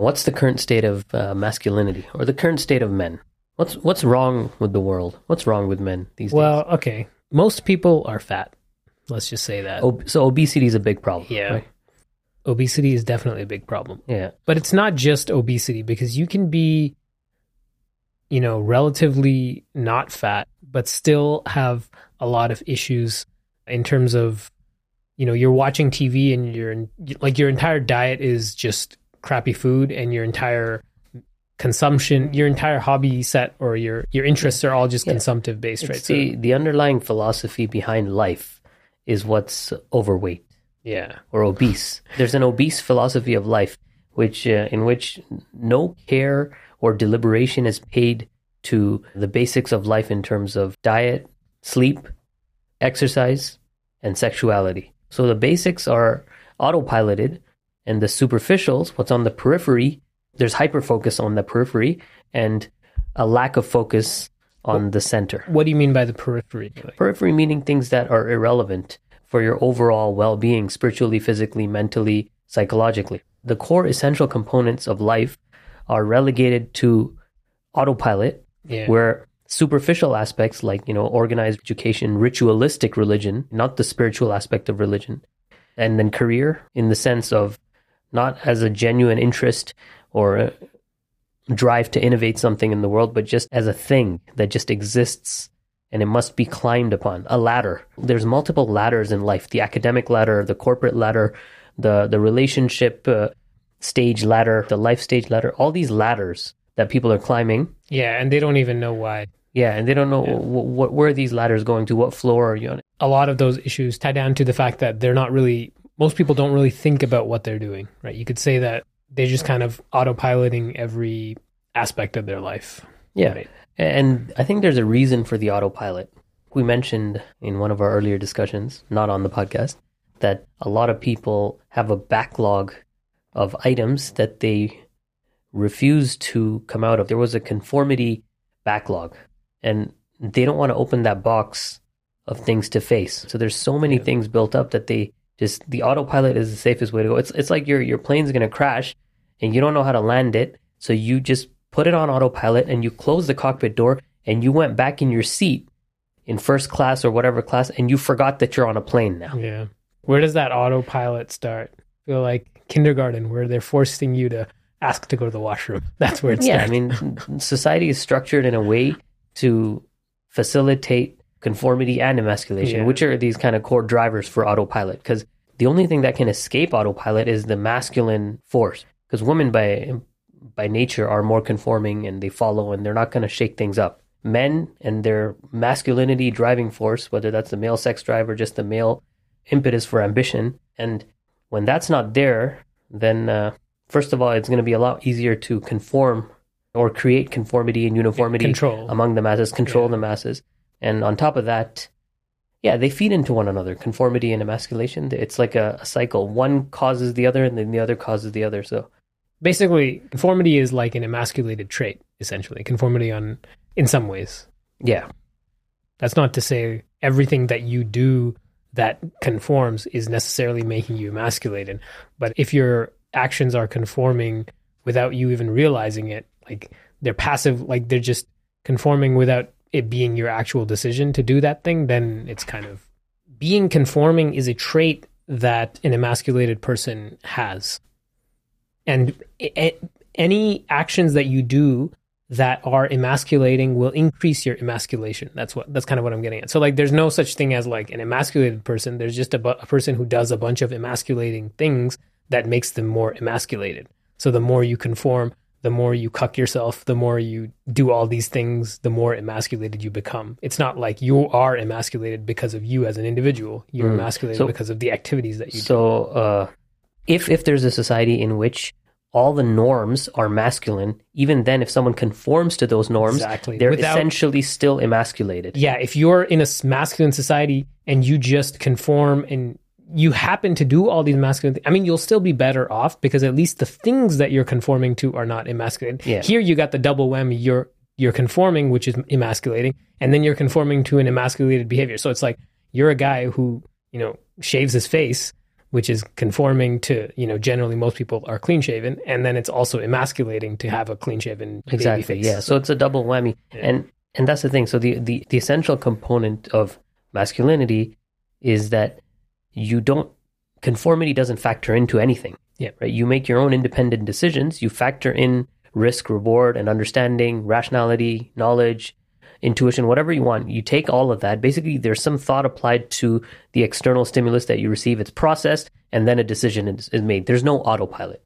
What's the current state of uh, masculinity or the current state of men? What's what's wrong with the world? What's wrong with men these Well, days? Well, okay. Most people are fat. Let's just say that. Ob- so obesity is a big problem. yeah. right? Obesity is definitely a big problem. Yeah. But it's not just obesity because you can be, you know, relatively not fat, but still have a lot of issues in terms of, you know, you're watching TV and you're like your entire diet is just crappy food and your entire consumption, your entire hobby set or your your interests are all just Yeah. consumptive based, It's right? the, the underlying philosophy behind life is what's overweight yeah. or obese. There's an obese philosophy of life, which uh, in which no care or deliberation is paid to the basics of life in terms of diet, sleep, exercise, and sexuality. So the basics are autopiloted, and the superficials, what's on the periphery, there's hyper focus on the periphery and a lack of focus on the center. What do you mean by the periphery? Like, Periphery meaning things that are irrelevant for your overall well being, spiritually, physically, mentally, psychologically. The core essential components of life are relegated to autopilot, yeah. where superficial aspects like, you know, organized education, ritualistic religion, not the spiritual aspect of religion, and then career in the sense of not as a genuine interest or a drive to innovate something in the world, but just as a thing that just exists and it must be climbed upon a ladder. There's multiple ladders in life: the academic ladder, the corporate ladder, the the relationship uh, stage ladder, the life stage ladder. All these ladders that people are climbing. yeah, and they don't even know why. Yeah, and they don't know Yeah. wh- wh- where are these ladders going to, what floor are you on. a lot of those issues tie down to the fact that they're not really most people don't really think about what they're doing right you could say that they're just kind of autopiloting every aspect of their life Yeah, Right. and I think there's a reason for the autopilot. We mentioned in one of our earlier discussions, not on the podcast, that a lot of people have a backlog of items that they refuse to come out of. There was a conformity backlog, and they don't want to open that box of things to face. So there's so many Yeah. things built up that they just the autopilot is the safest way to go. It's it's like your your plane's going to crash and you don't know how to land it, so you just put it on autopilot and you close the cockpit door and you went back in your seat in first class or whatever class and you forgot that you're on a plane now. yeah. Where does that autopilot start? I feel like kindergarten where they're forcing you to ask to go to the washroom. That's where it Yeah, I mean, society is structured in a way to facilitate conformity and emasculation, Yeah. which are these kind of core drivers for autopilot. Because the only thing that can escape autopilot is the masculine force. Because women, by by nature, are more conforming and they follow, and they're not going to shake things up. Men and their masculinity driving force, whether that's the male sex drive or just the male impetus for ambition, and when that's not there, then uh, first of all, it's going to be a lot easier to conform or create conformity and uniformity control among the masses, control Yeah. the masses. And on top of that, yeah, they feed into one another, conformity and emasculation. It's like a, a cycle. One causes the other, and then the other causes the other. So, basically conformity is like an emasculated trait essentially conformity on in some ways yeah, That's not to say everything that you do that conforms is necessarily making you emasculated. But if your actions are conforming without you even realizing it, like they're passive, like they're just conforming without it being your actual decision to do that thing, then it's kind of being conforming is a trait that an emasculated person has. And a- any actions that you do that are emasculating will increase your emasculation. That's what that's kind of what I'm getting at. So like there's no such thing as like an emasculated person. There's just a, bu- a person who does a bunch of emasculating things that makes them more emasculated. So the more you conform, the more you cuck yourself, the more you do all these things, the more emasculated you become. It's not like you are emasculated because of you as an individual. You're Mm. emasculated So- because of the activities that you do. So, uh, if if there's a society in which all the norms are masculine, even then, if someone conforms to those norms, Exactly. they're Without- essentially still emasculated. yeah, if you're in a masculine society and you just conform and you happen to do all these masculine things, I mean, you'll still be better off because at least the things that you're conforming to are not emasculating. Yeah. Here you got the double whammy. You're you're conforming, which is emasculating, and then you're conforming to an emasculated behavior. So it's like you're a guy who you know shaves his face, which is conforming to, you know, generally most people are clean shaven. And then it's also emasculating to have a clean shaven. Exactly. Yeah. So it's a double whammy. Yeah. And and that's the thing. So the, the, the essential component of masculinity is that you don't conformity doesn't factor into anything. Yeah. Right. You make your own independent decisions. You factor in risk, reward, and understanding, rationality, knowledge, intuition, whatever you want. You take all of that. Basically, there's some thought applied to the external stimulus that you receive. It's processed, and then a decision is, is made. There's no autopilot.